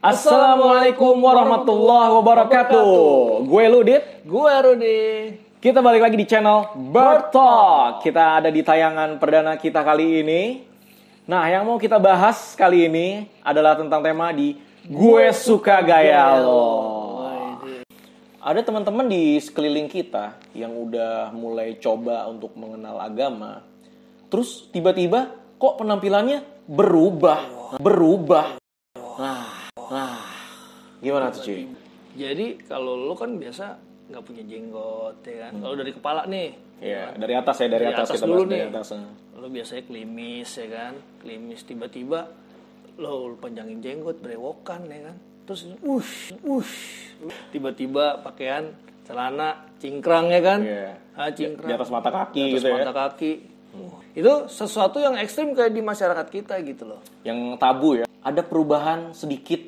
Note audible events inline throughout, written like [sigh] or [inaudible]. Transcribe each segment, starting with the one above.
Assalamualaikum warahmatullahi wabarakatuh. Gue Ludit. Gue Rudi. Kita balik lagi di channel Bird Talk. Kita ada di tayangan perdana kita kali ini. Nah, yang mau kita bahas kali ini adalah tentang tema di Gue Suka Gaya Lo. Ada teman-teman di sekeliling kita yang udah mulai coba untuk mengenal agama. Terus tiba-tiba kok penampilannya berubah, berubah. Nah, nah, gimana tuh cuy? Jadi kalau lo kan biasa nggak punya jenggot ya kan. Kalau dari kepala nih, Ya, dari atas ya, dari, Dari atas, atas kita dulu bahas dari nih. atas. lo biasanya klimis ya kan. Klimis tiba-tiba lo panjangin jenggot berewokan ya kan. Terus wush, wush. Tiba-tiba pakaian celana cingkrang ya kan. Iya. Ah, cingkrang. Di atas mata kaki Di atas gitu ya. mata kaki. Wah, Itu sesuatu yang ekstrim kayak di masyarakat kita gitu loh. Yang tabu ya. Ada perubahan sedikit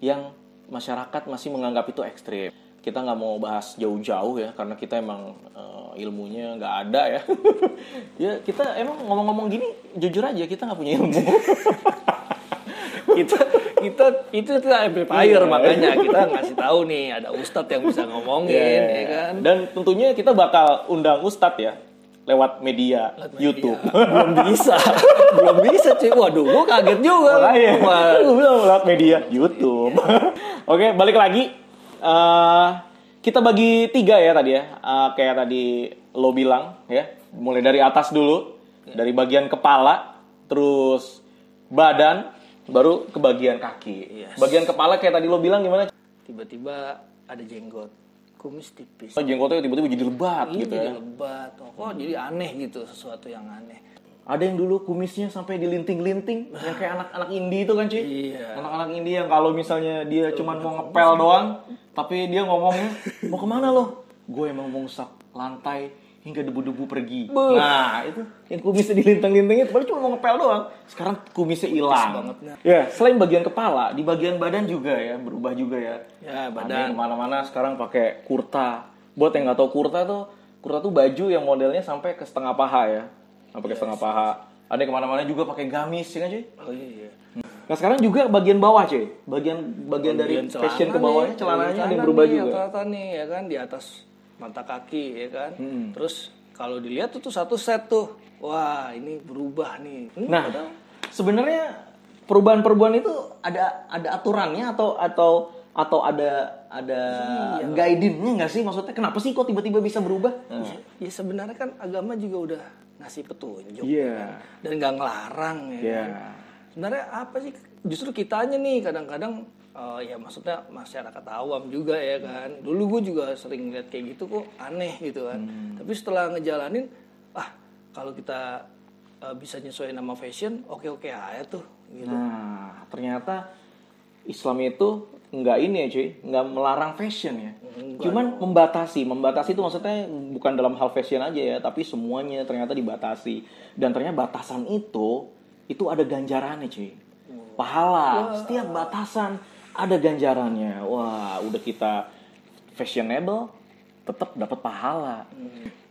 yang masyarakat masih menganggap itu ekstrim. Kita nggak mau bahas jauh-jauh ya, karena kita emang eh, ilmunya nggak ada ya. [laughs] ya kita emang ngomong-ngomong gini, jujur aja kita nggak punya ilmu. [laughs] kita kita itu itu amplifier makanya kita ngasih tahu nih ada ustadz yang bisa ngomongin Iya. ya kan Dan tentunya kita bakal undang Ustadz ya, lewat media, YouTube. [laughs] belum bisa belum bisa cuy waduh gua kaget juga Makanya, bilang lewat media YouTube. [laughs] Oke, balik lagi. Eh, kita bagi tiga ya tadi ya. Eh, kayak tadi lo bilang ya. Mulai dari atas dulu, dari bagian kepala, terus badan, baru ke bagian kaki. Yes. Bagian kepala kayak tadi lo bilang gimana? tiba-tiba ada jenggot kumis tipis Oh, jenggotnya tiba-tiba jadi lebat Ini gitu jadi ya. lebat oh, kok jadi aneh gitu sesuatu yang aneh Ada yang dulu kumisnya sampai dilinting-linting, [sighs] yang kayak anak-anak indie itu kan cuy. Iya. Anak-anak indie yang kalau misalnya dia cuman mau ngepel doang, tapi dia ngomongnya mau ke mana lo? Gue emang mau ngusap lantai hingga debu-debu pergi. Nah itu yang kumisnya dilintang-linting itu, padahal cuma mau ngepel doang. Sekarang kumisnya hilang. nah. Ya selain bagian kepala, di bagian badan juga ya berubah juga ya. Ya, Ada badan. ke mana-mana sekarang pakai kurta. Buat yang nggak tahu kurta tuh, kurta tuh baju yang modelnya sampai ke setengah paha ya, sampai ke setengah paha. Ada ke mana-mana juga pakai gamis ya kan cuy? oh iya Nah sekarang juga bagian bawah cuy, bagian bagian dari Bagian fashion ke bawahnya nih, celananya ada yang berubah nih, juga. rata-rata nih ya kan di atas mata kaki ya kan Hmm. terus kalau dilihat tuh, tuh satu set tuh wah ini berubah nih Hmm, Nah padahal- sebenarnya perubahan-perubahan itu ada ada aturannya atau atau atau ada ada Iya. guidance-nya nggak sih maksudnya kenapa sih kok tiba-tiba bisa berubah? Nah, Ya sebenarnya kan agama juga udah ngasih petunjuk Iya. ya kan? dan nggak ngelarang ya. Iya. kan? Sebenarnya apa sih? Justru kitanya nih kadang-kadang eh, ya maksudnya masyarakat awam juga ya kan. Dulu gue juga sering lihat kayak gitu kok aneh gitu kan. Hmm. Tapi setelah ngejalanin, ah kalau kita eh, bisa nyesuaiin nama fashion, oke-oke aja tuh. Gitu. Nah ternyata Islam itu nggak ini ya cuy, nggak melarang fashion ya. Cuman membatasi, membatasi itu maksudnya bukan dalam hal fashion aja ya, tapi semuanya ternyata dibatasi. Dan ternyata batasan itu itu ada ganjarannya cuy. Pahala, setiap batasan ada ganjarannya. Wah, udah kita fashionable, tetap dapat pahala.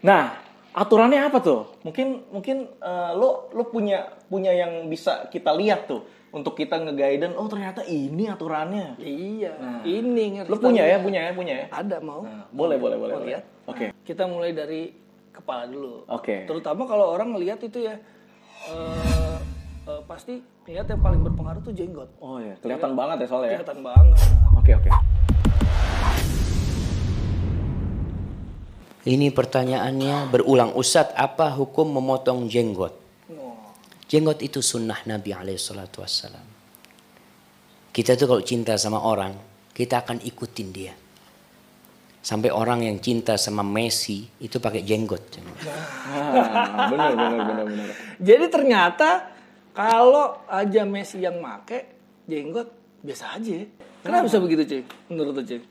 Nah, aturannya apa tuh? Mungkin mungkin eh, lo lo punya punya yang bisa kita lihat tuh untuk kita ngeguiden. Oh ternyata ini aturannya. Iya, ini ngerti Lo punya ya, punya ya, punya ya. Ada mau? Nah, boleh, boleh, boleh. Boleh. lihat? Oke. Kita mulai dari kepala dulu. Oke. Terutama kalau orang ngelihat itu ya eh, eh, pasti lihat yang paling berpengaruh tuh jenggot. Oh ya, kelihatan banget ya soalnya ya. Kelihatan banget. Oke oke. Ini pertanyaannya berulang. Ustadz, apa hukum memotong jenggot? Oh, Jenggot itu sunnah Nabi alaihissalatu wassalam. Kita tuh kalau cinta sama orang, kita akan ikutin dia. Sampai orang yang cinta sama Messi itu pakai jenggot. Nah, bener bener bener bener. Jadi ternyata kalau aja Messi yang make jenggot biasa aja. Kenapa bisa begitu cuy? Menurut lu cuy?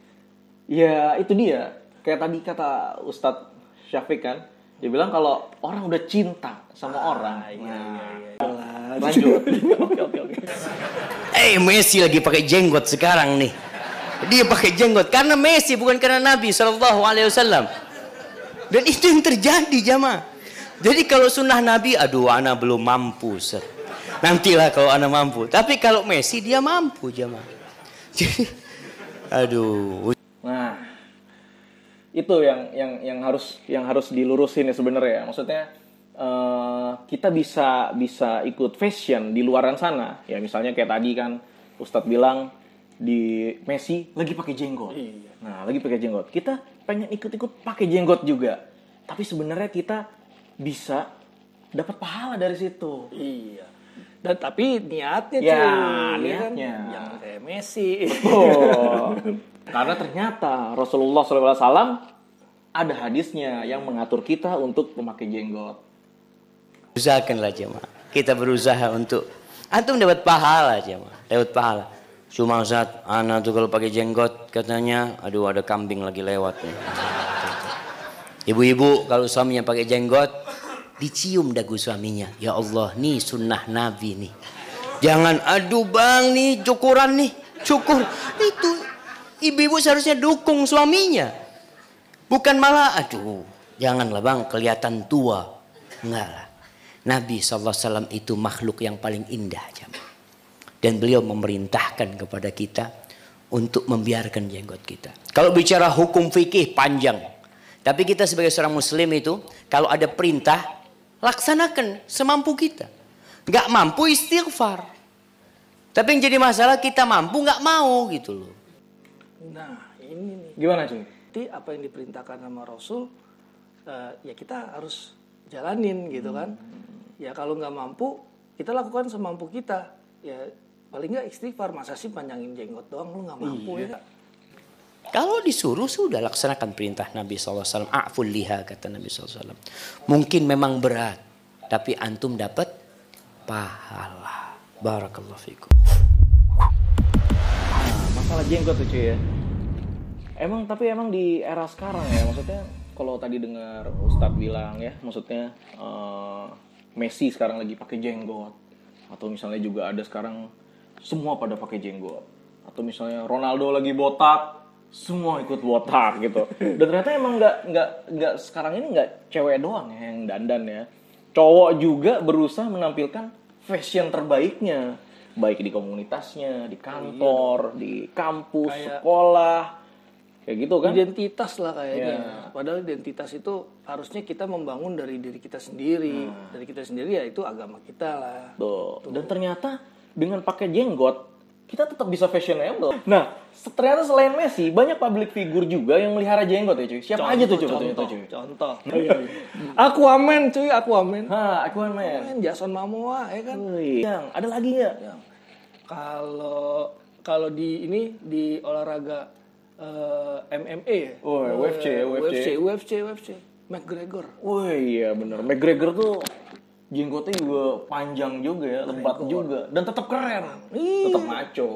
Ya itu dia. Kayak tadi kata Ustadz Syafiq kan, dia bilang kalau orang udah cinta sama orang, nah, lanjut. [laughs] Oke oke oke. Eh Messi lagi pakai jenggot sekarang nih. Dia pakai jenggot karena Messi bukan karena Nabi Shallallahu Alaihi Wasallam. Dan itu yang terjadi jamaah. Jadi kalau sunnah Nabi, aduh anak belum mampu, Set. Nantilah kalau anak mampu. Tapi kalau Messi dia mampu jemaah. Jadi, aduh. Nah, itu yang yang yang harus yang harus dilurusin ya sebenarnya. Maksudnya eh, kita bisa bisa ikut fashion di luaran sana. Ya misalnya kayak tadi kan Ustadz bilang di Messi lagi pakai jenggot. Nah, lagi pakai jenggot. Kita pengen ikut-ikut pakai jenggot juga. Tapi sebenarnya kita bisa dapat pahala dari situ. Iya. Dan tapi niatnya Ya, cuy, kan? niatnya. Jangan kayak Messi. Oh, [laughs] karena ternyata Rasulullah SAW ada hadisnya yang mengatur kita untuk memakai jenggot. Usahakanlah jemaah. Kita berusaha untuk antum dapat pahala jemaah, dapat pahala. Cuma saat anak tuh kalau pakai jenggot katanya, aduh ada kambing lagi lewat nih. [laughs] Ibu-ibu kalau suaminya pakai jenggot, dicium dagu suaminya. Ya Allah, nih sunnah Nabi nih. Jangan, aduh bang nih cukuran nih, cukur. Itu ibu-ibu seharusnya dukung suaminya. Bukan malah, aduh janganlah bang kelihatan tua. Enggak lah. Nabi SAW itu makhluk yang paling indah. jemaah. Dan beliau memerintahkan kepada kita untuk membiarkan jenggot kita. Kalau bicara hukum fikih panjang. Tapi kita sebagai seorang muslim itu kalau ada perintah laksanakan semampu kita. Nggak mampu istighfar. Tapi yang jadi masalah kita mampu nggak mau gitu loh. Nah, ini nih. Gimana cuy? Jadi apa yang diperintahkan sama Rasul eh, ya kita harus jalanin gitu kan. Ya kalau nggak mampu kita lakukan semampu kita. Ya paling nggak istighfar masa sih panjangin jenggot doang lu nggak mampu ya. Kalau disuruh sudah laksanakan perintah Nabi SAW. A'ful liha kata Nabi SAW. Mungkin memang berat. Tapi antum dapat pahala. Barakallahu fikum. Nah, masalah jenggot tuh cuy ya. Emang tapi emang di era sekarang ya, maksudnya kalau tadi dengar Ustadz bilang ya, maksudnya eh, Messi sekarang lagi pakai jenggot, atau misalnya juga ada sekarang semua pada pakai jenggot, atau misalnya Ronaldo lagi botak, semua ikut botak gitu. Dan ternyata emang nggak nggak nggak sekarang ini nggak cewek doang ya yang dandan ya, cowok juga berusaha menampilkan fashion terbaiknya, baik di komunitasnya, di kantor, di kampus, Kayak- sekolah, kayak gitu kan? Identitas lah kayaknya. Ya. Padahal identitas itu harusnya kita membangun dari diri kita sendiri. Hmm. Dari kita sendiri ya itu agama kita lah. Tuh. Dan ternyata dengan pakai jenggot kita tetap bisa fashionable. Nah, ternyata selain Messi banyak public figure juga yang melihara jenggot ya cuy. Siapa aja tuh coba contoh, contoh cuy? Contoh. [laughs] Aquaman cuy, Aquaman. Ha, Aquaman. Kan Jason Momoa ya kan. Wih, yang ada lagi nggak? Ya. Kalau kalau di ini di olahraga eh, MMA ya. Oh, UFC ya, UFC. UFC, UFC, UFC. McGregor. Wih, iya bener. McGregor tuh jenggotnya juga panjang juga ya, lebat juga dan tetap keren. Tetap maco.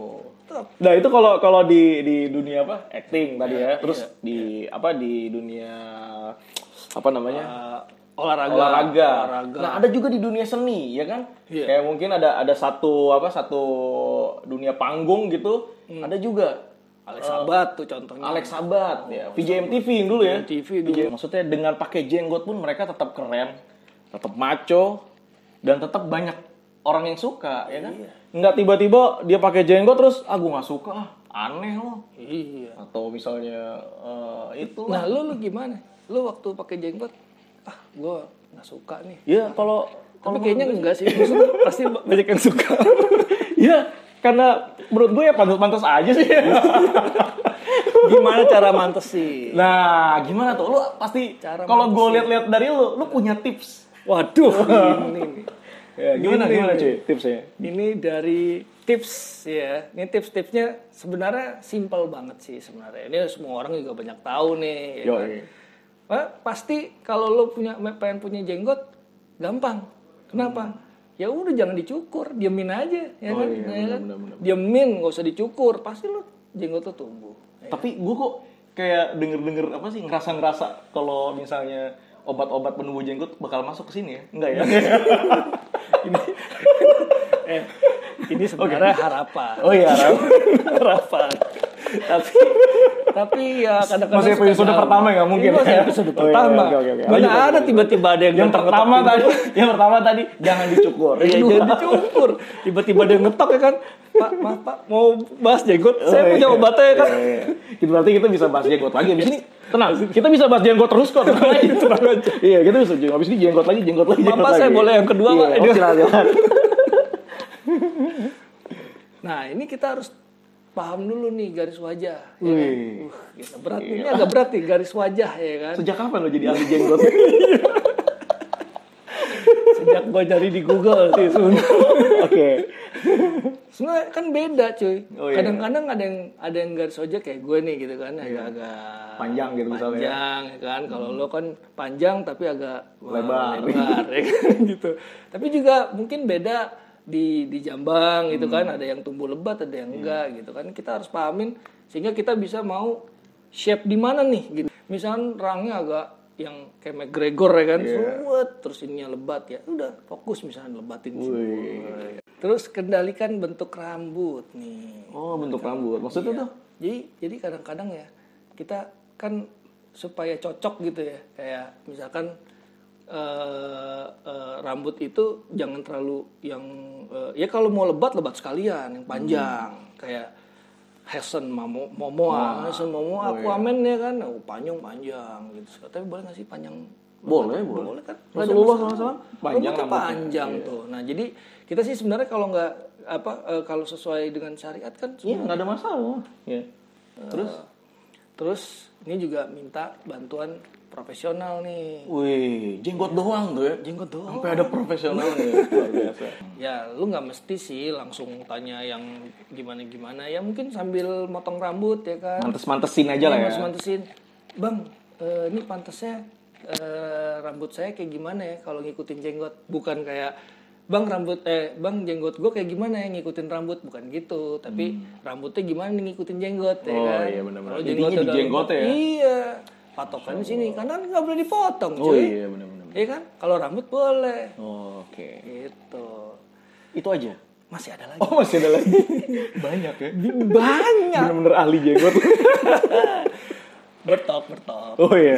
Tetap. Nah, itu kalau kalau di di dunia apa? Acting tadi ya. Terus di apa di dunia apa namanya? Eh, olahraga. olahraga. Olahraga. Nah, ada juga di dunia seni, ya kan? Iya. Kayak mungkin ada ada satu apa satu dunia panggung gitu. Ada juga Alex Sabat tuh contohnya. Alex Sabat ya, VJMTV yang dulu ya. VJMTV dulu. Maksudnya dengan pakai jenggot pun mereka tetap keren, tetap maco dan tetap banyak orang yang suka, ya kan? Iya. Nggak tiba-tiba dia pakai jenggot terus ah nggak suka, ah, aneh loh. Iya. Atau misalnya eh, itu Nah, lu lu gimana? Lu waktu pakai jenggot, ah, gua nggak suka nih. ya kalau Tapi kayaknya enggak sih, pasti banyak yang suka. [laughs] ya karena menurut gue ya pantas-pantas aja sih. [laughs] gimana cara mantesin? nah, gimana tuh? Lu pasti kalau gue lihat-lihat dari lu, lu punya tips. Waduh, ini nih. Ya, gimana Gini gimana cuy tipsnya? Ini dari tips ya. Ini tips-tipsnya sebenarnya simpel banget sih sebenarnya. Ini semua orang juga banyak tahu nih. Ya Yo, kan? iya. Wah, pasti kalau lo punya pengen punya jenggot gampang. Kenapa? Ya udah jangan dicukur, diemin aja, ya Oh kan? iya, Ya benar, kan? benar. Diemin, nggak usah dicukur, pasti lo jenggot lo tumbuh. Ya. Tapi gue kok kayak denger-denger apa sih ngerasa-ngerasa kalau misalnya obat-obat penumbuh jenggot bakal masuk ke sini ya? Enggak ya? [laughs] [laughs] Eh, ini sebenarnya harapan. oh iya, Ram. [laughs] harapan. Tapi Tapi ya kadang-kadang Masih episode pertama nggak mungkin Ini masih ya? episode Oh, iya, pertama. oke, oke, oke. Mana Lanjut, ada tiba-tiba ada yang Yang pertama tadi, yang pertama tadi jangan dicukur. Iya, jangan dicukur. Tiba-tiba dia ngetok ya kan. Pak, maaf Pak, mau bahas jenggot? Saya Oh, punya iya. obatnya ya kan. Iya, iya. Itu berarti kita bisa bahas jenggot lagi. Abis ini tenang, kita bisa bahas jenggot terus kok. [laughs] Tenang aja, tenang aja. Iya, kita bisa. Abis ini jenggot lagi, jenggot lagi, jenggot Bapak, lagi. saya boleh yang kedua, iya, Pak? Oh, silakan, silakan. Nah, ini kita harus paham dulu nih garis wajah. Ya kan? Uh, gila, berat nih. Ini agak berat nih garis wajah ya kan. Sejak kapan lo jadi ahli jenggot? [laughs] Sejak gue cari di Google sih sebenarnya. [laughs] Oke. [laughs] Sebenarnya kan beda cuy. Oh, iya. Kadang-kadang ada yang ada yang garis wajah kayak gue nih gitu kan agak-agak Panjang gitu misalnya. panjang ya kan. Kalau lo kan panjang tapi agak wah, Lebar. lebar ya [laughs] kan gitu. Tapi juga mungkin beda di di jambang gitu kan ada yang tumbuh lebat ada yang enggak gitu kan kita harus pahamin sehingga kita bisa mau shape di mana nih gitu. Misalnya rangnya agak yang kayak McGregor ya kan, suwet, terus ininya lebat ya, udah fokus misalnya lebatin semua. Terus kendalikan bentuk rambut nih. Oh, bentuk rambut. Maksudnya tuh? Jadi jadi kadang-kadang ya kita kan supaya cocok gitu ya, kayak misalkan eh, eh, rambut itu jangan terlalu yang eh, ya kalau mau lebat lebat sekalian, yang panjang kayak Hasan Momo Momoa, Hasan Momoa aku amen ya kan, oh, panjang panjang gitu. Tapi boleh nggak sih panjang? Boleh, boleh. Boleh kan? Rasulullah. SAW panjang panjang tuh. Nah jadi kita sih sebenarnya kalau nggak apa eh, kalau sesuai dengan syariat kan Iya, nggak ada masalah. Iya. Terus? Terus ini juga minta bantuan profesional nih. Wih, jenggot doang tuh ya. Jenggot doang. Sampai ada profesionalnya. [laughs] Luar biasa. Ya lu nggak mesti sih langsung tanya yang gimana gimana. Ya mungkin sambil motong rambut ya kan. Mantes-mantesin aja lah ya. Mas mantesin. Bang, eh, ini pantasnya eh, rambut saya kayak gimana ya kalau ngikutin jenggot. Bukan kayak Bang rambut eh bang jenggot gue kayak gimana ya ngikutin rambut bukan gitu tapi rambutnya gimana nih ngikutin jenggot ya Hmm. Oh, kan iya, benar-benar. Di udah- jenggot ya? iya patokan di sini karena nggak boleh dipotong Oh cuy iya, benar-benar. Iya kan kalau rambut boleh Oh, Oke. gitu Itu aja. masih ada lagi Oh, masih ada lagi. [laughs] Banyak ya. banyak Bener-bener ahli jenggot. [laughs] bertok bertok Oh iya.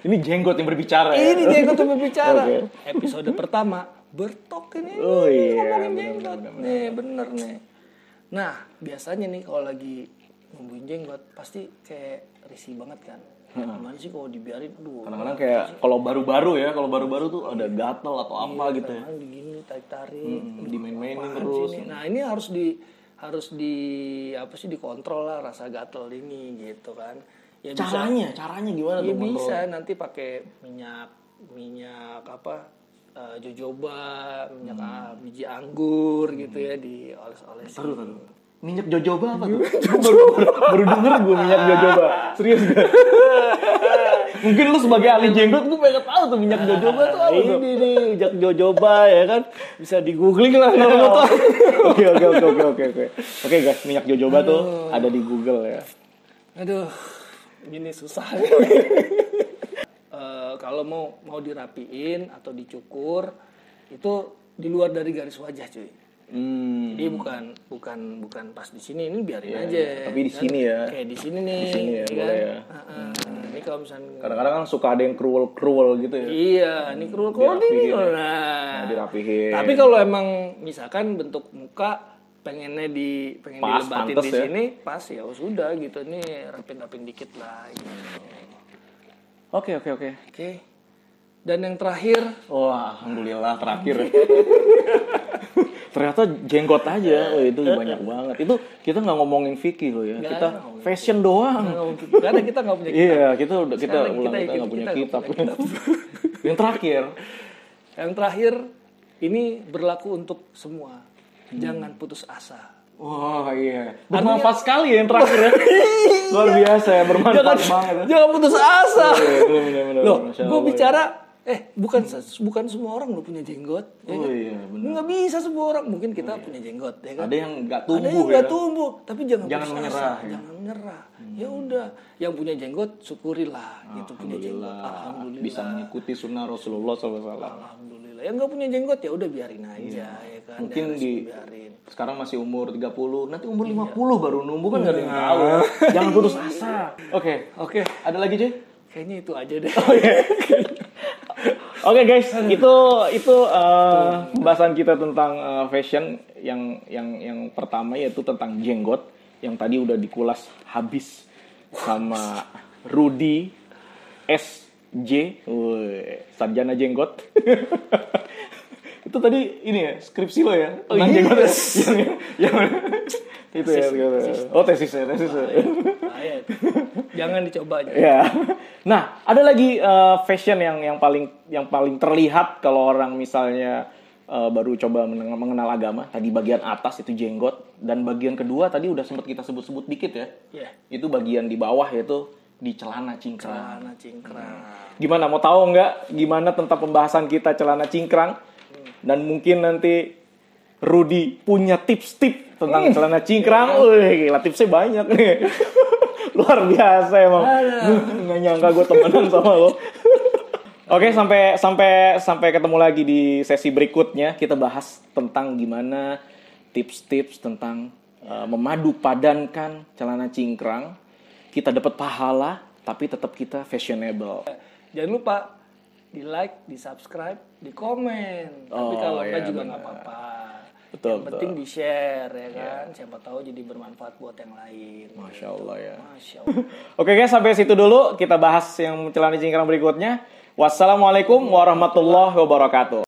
Ini jenggot yang berbicara ya. ini jenggot tuh berbicara Oke. episode pertama bertok ini Oh iya, ngomongin bener, jenggot nih bener nih nah biasanya nih kalau lagi numbuhin jenggot pasti kayak risih banget kan gimana sih kalau dibiarin aduh Kadang-kadang kayak kalau baru-baru ya, kalau baru-baru tuh ada gatel atau apa gitu ya. Kadang begini tarik tarik Hmm, dimain-mainin terus. nah ini harus di harus di apa sih dikontrol lah rasa gatel ini gitu kan ya bisa Caranya, caranya gimana ya tuh? kontrol? bisa nanti pakai minyak minyak apa eh, jojoba minyak ah, biji anggur gitu ya dioles-olesin Taruh, taruh. Minyak jojoba apa tuh? baru, baru, baru denger gue minyak jojoba. Serius gak? [laughs] Mungkin lu sebagai ahli jenggot gue pengen tahu tuh minyak jojoba tuh apa tuh? ini nih minyak jojoba ya kan bisa di googling lah [laughs] kalau mau tahu [laughs] Oke oke oke oke oke oke. Oke guys, minyak jojoba tuh ada di Google ya. Aduh, gini susah. Eh, kalau mau mau dirapiin atau dicukur itu di luar dari garis wajah cuy. Hmm. Jadi bukan bukan bukan pas di sini ini biarin Iya, aja. iya. Tapi di kan? sini ya. Kayak di sini nih. Di sini ya, kan? boleh ya. Heeh. Ini kalau misalnya Kadang-kadang kan suka ada yang cruel-cruel gitu ya. Iya, ini kerul kerul ini. Ya. Nah, Nah, dirapihin. Tapi kalau emang misalkan bentuk muka pengennya di pengen Pas, dilebatin di ya. sini, pas ya sudah gitu nih rapin-rapin dikit lah. Gitu. Oke oke oke. Oke. Dan yang terakhir, Wah, alhamdulillah terakhir. [laughs] Ternyata jenggot aja, [laughs] oh, itu banyak banget. Itu kita nggak ngomongin Vicky loh ya, Nggak kita ada fashion doang. karena kita nggak punya Iya, kita udah kita Sekarang ulang kita nggak punya kitab. punya [laughs] Yang terakhir, Yang terakhir ini berlaku untuk semua. Hmm. Jangan putus asa. wah iya, bermanfaat sekali ya yang terakhir ya. [laughs] Luar biasa ya, bermanfaat jangan, banget. ya. jangan putus asa. Iya, bener, bener, bener. Loh, gue bicara eh bukan bukan semua orang lo punya jenggot. Ya Oh kan? iya, bener. Nggak bisa semua orang. Mungkin kita punya jenggot, ya kan? Ada yang nggak Ada tumbuh yang ya. nggak tumbuh, tapi jangan, Jangan putus menyerah, asa, ya. Hmm. jangan menyerah. Ya udah, yang punya jenggot syukurilah gitu punya jenggot. Alhamdulillah, bisa mengikuti sunnah Rasulullah SAW. Alhamdulillah. Yang nggak punya jenggot ya udah biarin aja ya kan. Mungkin di- biarin. sekarang masih umur 30, nanti umur 50 baru numbuh kan nggak ada yang tahu. ya. [laughs] Jangan putus asa. Oke. Oke, Ada lagi, cuy? kayaknya itu aja deh. [laughs] Oke guys, itu itu eh, pembahasan kita tentang eh, fashion yang yang yang pertama yaitu tentang jenggot yang tadi udah dikulas habis sama Rudy SJ, sarjana jenggot. [laughs] itu tadi ini ya skripsi lo ya tentang iya. jenggot ya? yang, yang itu ya oh tesis ya tesis ya. Jangan dicoba aja. Ya. Nah, ada lagi eh, fashion yang yang paling yang paling terlihat kalau orang misalnya eh, baru coba mengenal agama. Tadi bagian atas itu jenggot dan bagian kedua tadi udah sempat kita sebut-sebut dikit ya. Ya, Itu bagian di bawah yaitu di celana cingkrang. celana cingkrang. Gimana mau tahu nggak gimana tentang pembahasan kita celana cingkrang? Dan mungkin nanti Rudy punya tips-tips tentang celana cingkrang. Wih, gila tipsnya banyak nih. [laughs] Luar biasa emang. [laughs] Nggak nyangka gue temenan sama lo. [laughs] Oke, sampai sampai sampai ketemu lagi di sesi berikutnya kita bahas tentang gimana tips-tips tentang uh, memadu padankan celana cingkrang. Kita dapat pahala tapi tetap kita fashionable. Jangan lupa di like, di subscribe, di komen. Tapi Oh, kalau enggak iya, juga benar. nggak apa-apa. Betul, yang penting di share ya kan. Siapa tahu jadi bermanfaat buat yang lain. Masya Allah ya. Masya [laughs] Allah. Oke guys, sampai situ dulu. Kita bahas yang celana cingkrang berikutnya. Wassalamualaikum warahmatullahi wabarakatuh.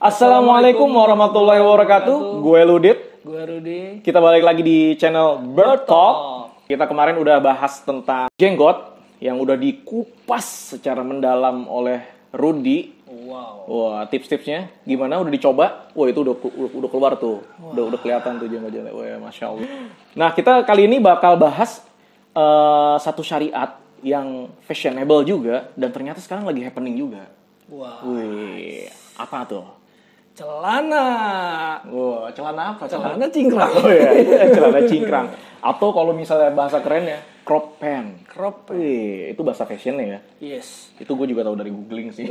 Assalamualaikum warahmatullahi wabarakatuh. Gue Ludit. Gue Rudi. Kita balik lagi di channel Bird Talk. Kita kemarin udah bahas tentang jenggot yang udah dikupas secara mendalam oleh Rudy. Wow. Wah, tips-tipsnya gimana? Udah dicoba? Wah, itu udah udah, udah keluar tuh. Udah udah kelihatan tuh jenggot-jenggot. Wah, masya Allah. Nah, kita kali ini bakal bahas eh, satu syariat yang fashionable juga dan ternyata sekarang lagi happening juga. Wow. Wih, apa tuh? Celana. Wah, celana apa? Celana cingkrang. Oh iya, celana cingkrang. [laughs] Atau kalau misalnya bahasa kerennya, crop pant. Crop. Wih, itu bahasa fashionnya ya. Yes. Itu gue juga tahu dari googling sih.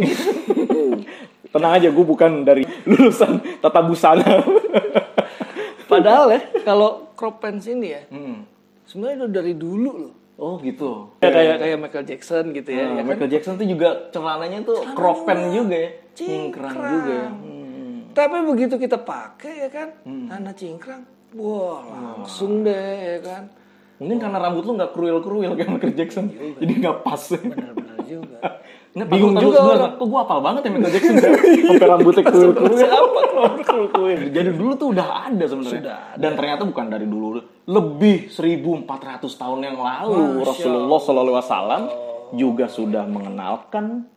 [laughs] Tenang aja, gue bukan dari lulusan tata busana. [laughs] Padahal ya, kalau crop pants ini ya, Hmm. sebenarnya udah dari dulu loh. Oh gitu. Ya, kayak kayak Michael Jackson gitu ya. Nah, ya kan? Michael Jackson tuh juga celananya tuh crop pant juga ya. Cingkrang juga ya. Hmm. Tapi begitu kita pakai ya kan, tanah cingkrang, wah langsung deh ya kan. Mungkin karena rambut lu nggak kruil-kruil kayak Michael Jackson. Jadi nggak pas. Benar-benar juga. [laughs] Nggak, Bingung juga orang. Kok gue apal banget ya Michael Jackson. [laughs] Sampai rambutnya kruil-kruil. [laughs] Apa kruil-kruil? Jadi dulu tuh udah ada sebenarnya. Sudah ada. Dan ternyata bukan dari dulu. Lebih 1400 tahun yang lalu Masya Rasulullah Shallallahu Alaihi Wasallam juga sudah mengenalkan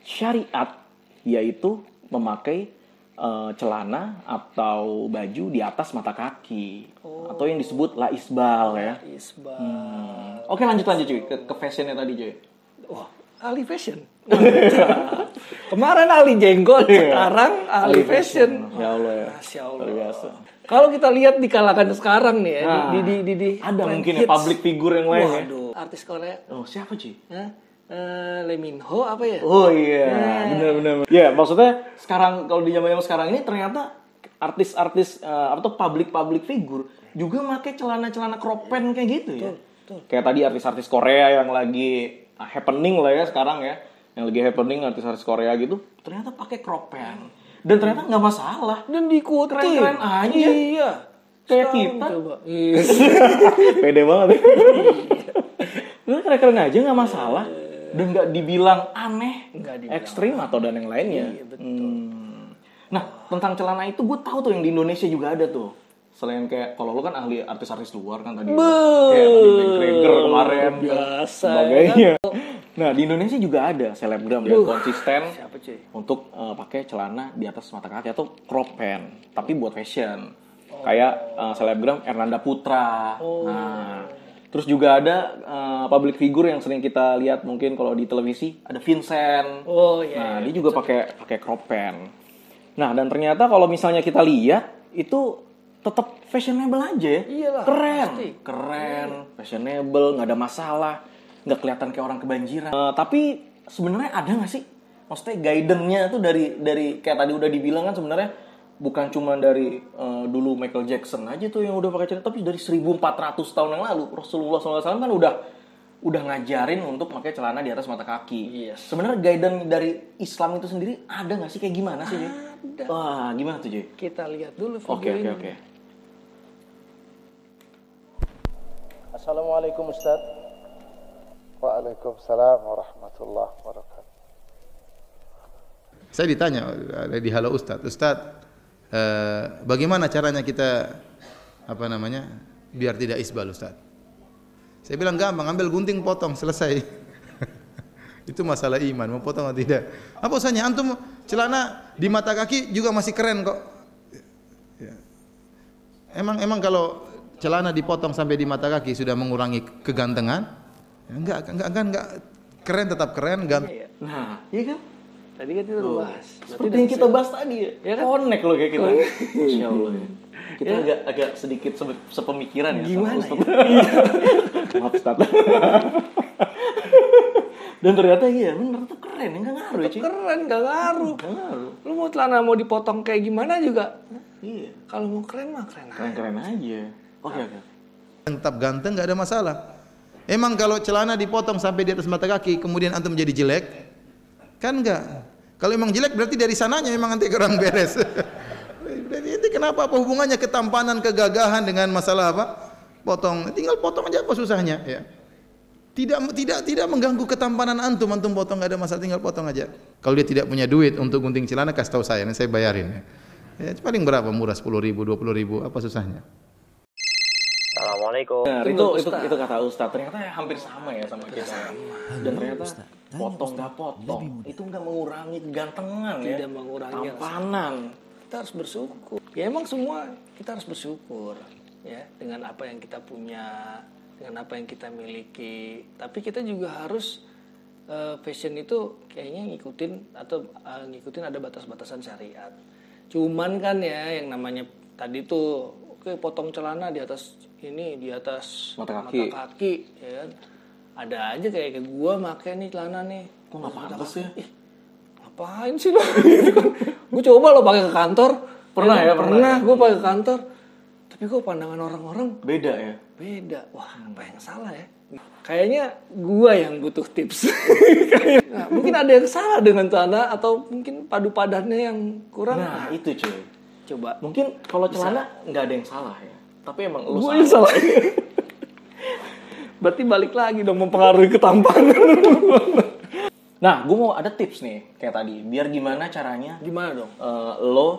syariat yaitu memakai eh, celana atau baju di atas mata kaki atau yang disebut laisbal ya. Isbal. Oke lanjut lanjut cuy ke, ke fashionnya tadi cuy. Wah, ahli fashion. [laughs] Kemarin ahli jenggot, sekarang ahli fashion. Ya Allah ya. Masya Allah. Biasa. Kalau kita lihat di kalangan sekarang nih ya, Nah, di, di, di, di, Ada mungkin ya public figure yang lain ya. Artis Korea. Oh siapa cuy? Hah? Eh, Lee Min Ho apa ya? Oh iya, benar-benar. Ya maksudnya sekarang kalau di zaman sekarang ini ternyata artis-artis eh, apa tuh public public figure juga pakai celana-celana crop pant kayak gitu ya. Kayak tadi artis-artis Korea yang lagi ah, happening lah ya sekarang ya, yang lagi happening artis-artis Korea gitu, ternyata pakai crop pant dan ternyata nggak masalah. Dan diikuti. Keren-keren aja. Iya. Kayak Sekarang kita. Coba. Iya. [laughs] Pede banget. ya. Keren-keren aja nggak masalah dan nggak dibilang aneh, Nggak dibilang ekstrim atau dan yang lainnya. Iya, betul. Hmm. Nah tentang celana itu gue tahu tuh yang di Indonesia juga ada tuh. Selain kayak kalau lu kan ahli artis-artis luar kan tadi. Kayak Andy McGregor kemarin. dan Biasa, Sebagainya. Nah di Indonesia juga ada selebgram yang konsisten Siapa cuy? untuk eh, pakai celana di atas mata kaki atau crop pant tapi buat fashion kayak eh, selebgram Ernanda Putra nah terus juga ada eh, public figure yang sering kita lihat mungkin kalau di televisi ada Vincent Oh iya. nah dia juga pakai pakai crop pant nah dan ternyata kalau misalnya kita lihat itu tetap fashionable aja ya Iyalah, keren pasti. keren fashionable nggak ada masalah nggak kelihatan kayak orang kebanjiran Eh, tapi sebenarnya ada nggak sih? Maksudnya guidance-nya tuh dari dari kayak tadi udah dibilang kan sebenarnya bukan cuma dari eh, dulu Michael Jackson aja tuh yang udah pakai celana, tapi dari 1400 tahun yang lalu Rasulullah SAW kan udah udah ngajarin untuk pakai celana di atas mata kaki. Yes. Sebenarnya guidance dari Islam itu sendiri ada nggak sih kayak gimana sih? Ada. Wah, gimana tuh, Joy? Kita lihat dulu video Oke, oke, ini. oke. Assalamualaikum Ustaz. Waalaikumsalam warahmatullahi wabarakatuh. Saya ditanya di Halo Ustaz, Ustaz, eh, bagaimana caranya kita apa namanya biar tidak isbal Ustaz? Saya bilang gampang, ambil gunting potong selesai. [laughs] Itu masalah iman, mau potong atau tidak. Apa usahanya? Antum celana di mata kaki juga masih keren kok. Ya. Emang emang kalau celana dipotong sampai di mata kaki sudah mengurangi kegantengan? Ya, enggak, enggak, enggak, enggak. Keren tetap keren, ganteng. Nah, iya kan? Tadi kan kita udah bahas. Seperti yang kita bahas tadi ya. Ya kan? Connect loh kayak kita. Masya Allah ya. Kita agak agak sedikit se- sepemikiran ya. sama Gimana Ustaz. [laughs] Maaf Ustaz. [laughs] Dan ternyata iya bener tuh keren ya nggak ngaruh ya keren gak ngaruh. Nggak ngaruh. Lu mau celana mau dipotong kayak gimana juga. Iya. Kalau mau keren mah keren aja. Keren-keren aja. Oke oke. yang tetap ganteng nggak ada masalah. Emang kalau celana dipotong sampai di atas mata kaki kemudian antum menjadi jelek? Kan enggak. Kalau emang jelek berarti dari sananya memang nanti kurang beres. [laughs] Berarti itu kenapa apa hubungannya ketampanan, kegagahan dengan masalah apa? Potong. Tinggal potong aja apa susahnya ya. Tidak tidak tidak mengganggu ketampanan antum, antum potong nggak ada masalah tinggal potong aja. Kalau dia tidak punya duit untuk gunting celana kasih tahu saya, nanti saya bayarin ya. Ya, paling berapa? Murah 10 ribu, 20 ribu, apa susahnya? Assalamualaikum. Nah, itu itu Ustaz. itu kata Ustaz. Ternyata ya hampir sama ya sama kita. Dan ternyata potong nggak potong itu nggak mengurangi kegantengan ya. Tidak mengurangi tampanan. kita harus bersyukur. Ya emang semua kita harus bersyukur ya dengan apa yang kita punya, dengan apa yang kita miliki. Tapi kita juga harus eh, fashion itu kayaknya ngikutin atau eh, ngikutin ada batas-batasan syariat. Cuman kan ya yang namanya tadi tuh oke potong celana di atas ini di atas Mata kaki. kaki, ya kan. Ada aja kayak kayak gua make nih celana nih. Kok nggak pantas ya? Ih, ngapain sih lo [laughs] gue coba lo pakai ke kantor Pernah ya, pernah pernah ya? gue pakai ke kantor tapi kok pandangan orang-orang Beda ya. beda wah apa yang salah ya kayaknya gue yang butuh tips [laughs] Nah, mungkin ada yang salah dengan celana atau mungkin padu padannya yang kurang Nah, itu cuy. coba Mungkin kalau celana nggak ada yang salah ya. Tapi emang lu gue salah. salah. Berarti balik lagi dong mempengaruhi ketampanan Nah, gue mau ada tips nih kayak tadi. Biar gimana caranya gimana dong? eh, lo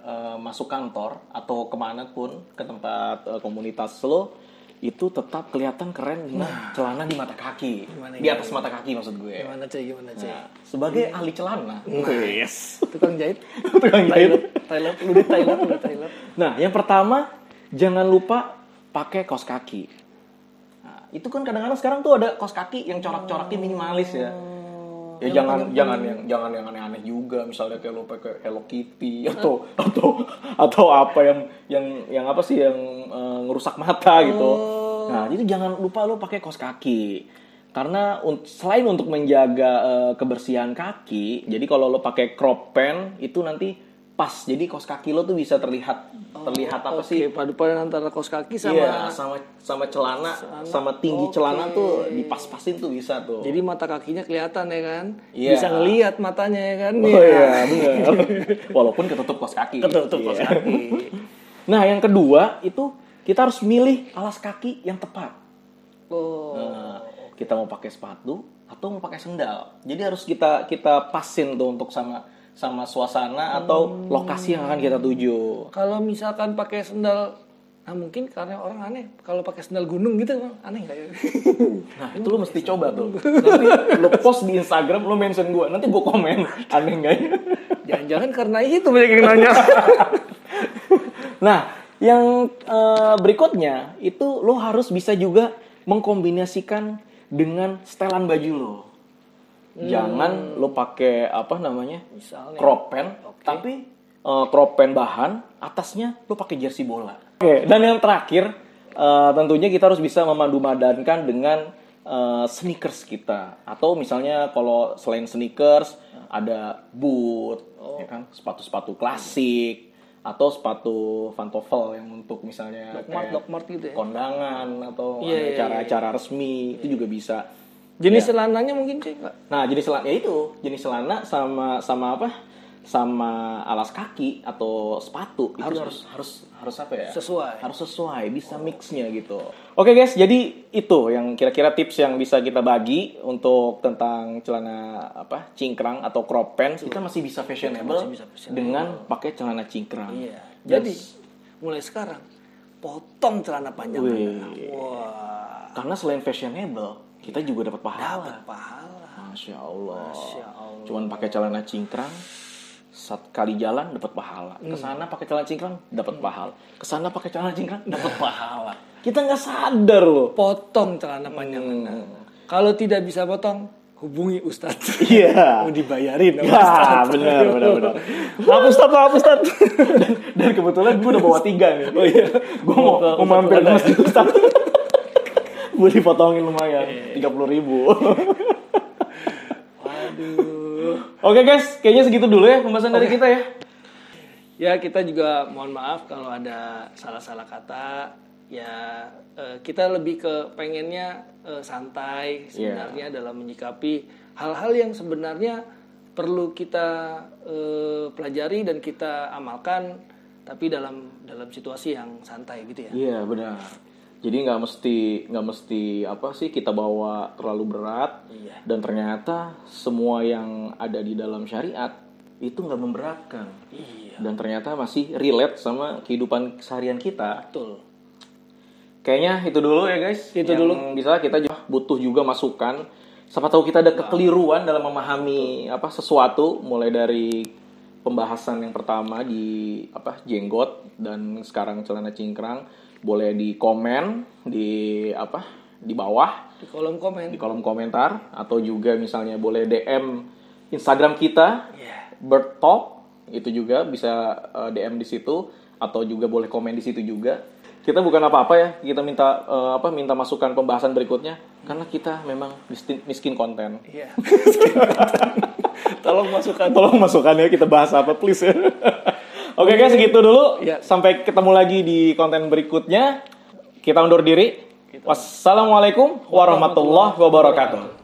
eh, masuk kantor atau ke mana pun ke tempat eh, komunitas lo itu tetap kelihatan keren dengan celana di mata kaki, Gimana, di atas mata kaki maksud gue. gimana cuy gimana cuy? Nah, sebagai ahli celana, yes, tukang jahit? [laughs] Tukang jahit. Thailand lu di Thailand lu di Thailand Nah, yang pertama jangan lupa pakai kaos kaki. Nah, itu kan kadang-kadang sekarang tuh ada kaos kaki yang corak-coraknya minimalis ya. Ya jangan jangan yang jangan yang aneh-aneh juga misalnya kayak lo pakai Hello Kitty [laughs] atau atau atau apa yang yang yang apa sih yang eh, ngerusak mata gitu. Nah, jadi jangan lupa lo pakai kaos kaki. Karena un- selain untuk menjaga eh, kebersihan kaki, jadi kalau lo pakai crop pant itu nanti pas. Jadi kaos kaki lo tuh bisa terlihat terlihat apa Oke, sih? padu padan antara kaos kaki sama Iya, sama sama celana, sama tinggi celana tuh dipas-pasin tuh bisa tuh. Jadi mata kakinya kelihatan ya kan? Iya. Bisa ngelihat matanya ya kan? Oh iya, [laughs] benar. Walaupun ketutup kaos kaki. Ketutup kaos Iya. kaki. [laughs] Nah, yang kedua itu kita harus milih alas kaki yang tepat. Oh. Nah, kita mau pakai sepatu atau mau pakai sendal. Jadi harus kita kita pasin tuh untuk sama sama suasana atau lokasi yang akan kita tuju. Kalau misalkan pakai sendal Nah mungkin karena orang aneh kalau pakai sendal gunung gitu aneh nggak ya? [laughs] Nah, itu lu mesti coba tuh. [laughs] Nanti lu post di Instagram, lu mention gue. Nanti gue komen. [laughs] Aneh nggak ya? Jangan-jangan karena itu banyak yang nanya. Nah, yang eh, berikutnya itu lo harus bisa juga mengkombinasikan dengan setelan baju lo. Jangan lo pakai apa namanya Misalnya. crop pant, tapi eh, crop pant bahan, atasnya lo pakai jersey bola. Oke, dan yang terakhir eh, tentunya kita harus bisa memandu-madankan dengan eh, sneakers kita. Atau misalnya kalau selain sneakers ada boot ya kan? Sepatu-sepatu klasik atau sepatu pantofel yang untuk misalnya Doc Mart, kayak Doc Mart gitu ya. kondangan atau Iya, ada iya, acara-acara resmi itu juga bisa Jenis celananya mungkin nggak? Nah, jenis celana ya itu, jenis celana sama sama apa? Sama alas kaki atau sepatu itu harus harus harus, apa ya? Sesuai. Harus sesuai, bisa mixnya gitu. Oke guys, jadi itu yang kira-kira tips yang bisa kita bagi untuk tentang celana apa? cingkrang atau crop pants. Kita masih bisa fashionable, Masih bisa fashionable. dengan pakai celana cingkrang. Iya. Jadi mulai sekarang potong celana panjang Wih. Anda. Wah, karena selain fashionable, kita juga dapat pahala. dapat pahala. Masya Allah. Masya Allah. Cuman pakai celana cingkrang, saat kali jalan dapat pahala. Hmm. Ke sana pakai celana cingkrang dapat pahala. Ke sana pakai celana cingkrang [laughs] dapat pahala. Kita nggak sadar loh. Potong celana panjang Anda. Kalau tidak bisa potong, hubungi Ustadz. [laughs] Iya. [laughs] Mau dibayarin sama Ya, Ustadz. benar, benar, benar. Maaf Ustadz, maaf Ustadz. Dan, dan kebetulan gue udah bawa tiga nih. Oh iya. Gue mau, Mau mampir ke Ustadz masjid. Gue dipotongin lumayan, tiga puluh ribu. Waduh. Oke guys, kayaknya segitu dulu ya pembahasan dari kita ya. Ya kita juga mohon maaf kalau ada salah-salah kata. Ya eh, kita lebih ke pengennya eh, santai sebenarnya dalam menyikapi hal-hal yang sebenarnya perlu kita eh, pelajari dan kita amalkan, tapi dalam dalam situasi yang santai gitu ya. Iya benar. Jadi nggak mesti nggak mesti apa sih kita bawa terlalu berat. Iya. Dan ternyata semua yang ada di dalam syariat itu nggak memberatkan. Iya. Dan ternyata masih relate sama kehidupan keseharian kita. Betul. Kayaknya itu dulu ya guys. Itu Yang dulu. Bisa kita juga butuh juga masukan. Siapa tahu kita ada kekeliruan dalam memahami apa sesuatu mulai dari pembahasan yang pertama di apa jenggot dan sekarang celana cingkrang boleh di komen di apa di bawah Di kolom komen. di kolom komentar atau juga misalnya boleh DM Instagram kita Iya. Bird Talk itu juga bisa eh, DM di situ atau juga boleh komen di situ juga. Kita bukan apa-apa ya, kita minta eh, apa minta masukan pembahasan berikutnya karena kita memang miskin, miskin konten. Iya. [laughs] Tolong masukkan. Tolong masukan ya kita bahas apa please ya. [laughs] Oke guys, segitu dulu. Ya. Sampai ketemu lagi di konten berikutnya. Kita undur diri. Wassalamualaikum warahmatullahi wabarakatuh.